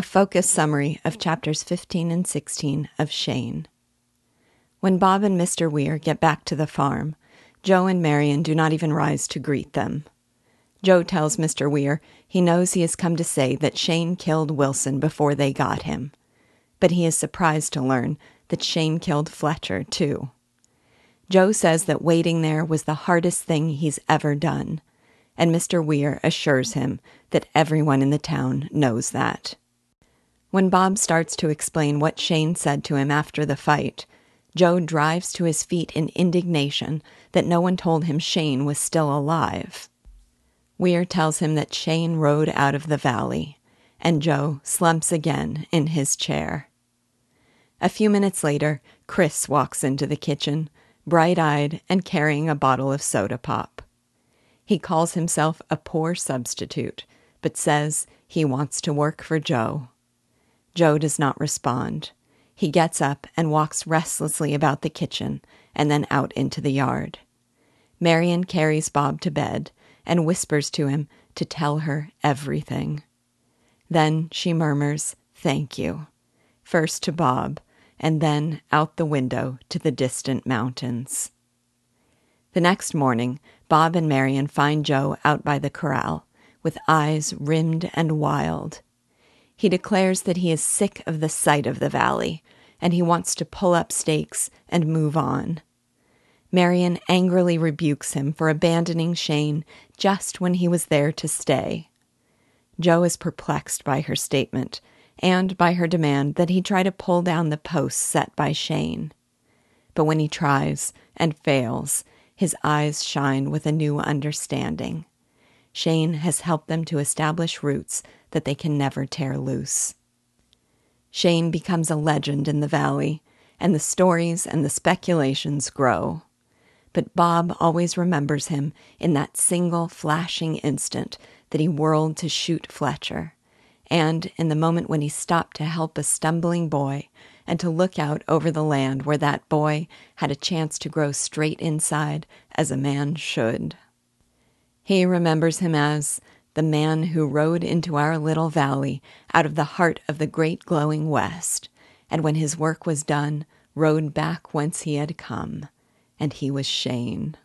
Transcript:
A focused summary of chapters 15 and 16 of Shane. When Bob and Mr. Weir get back to the farm, Joe and Marian do not even rise to greet them. Joe tells Mr. Weir he knows he has come to say that Shane killed Wilson before they got him. But he is surprised to learn that Shane killed Fletcher, too. Joe says that waiting there was the hardest thing he's ever done, and Mr. Weir assures him that everyone in the town knows that. When Bob starts to explain what Shane said to him after the fight, Joe drives to his feet in indignation that no one told him Shane was still alive. Weir tells him that Shane rode out of the valley, and Joe slumps again in his chair. A few minutes later, Chris walks into the kitchen, bright eyed and carrying a bottle of soda pop. He calls himself a poor substitute, but says he wants to work for Joe. Joe does not respond. He gets up and walks restlessly about the kitchen and then out into the yard. Marian carries Bob to bed and whispers to him to tell her everything. Then she murmurs, Thank you, first to Bob, and then out the window to the distant mountains. The next morning, Bob and Marian find Joe out by the corral, with eyes rimmed and wild. He declares that he is sick of the sight of the valley, and he wants to pull up stakes and move on. Marian angrily rebukes him for abandoning Shane just when he was there to stay. Joe is perplexed by her statement and by her demand that he try to pull down the posts set by Shane. But when he tries and fails, his eyes shine with a new understanding. Shane has helped them to establish roots that they can never tear loose. Shane becomes a legend in the valley, and the stories and the speculations grow. But Bob always remembers him in that single flashing instant that he whirled to shoot Fletcher, and in the moment when he stopped to help a stumbling boy and to look out over the land where that boy had a chance to grow straight inside as a man should. He remembers him as the man who rode into our little valley out of the heart of the great glowing west, and when his work was done, rode back whence he had come, and he was Shane.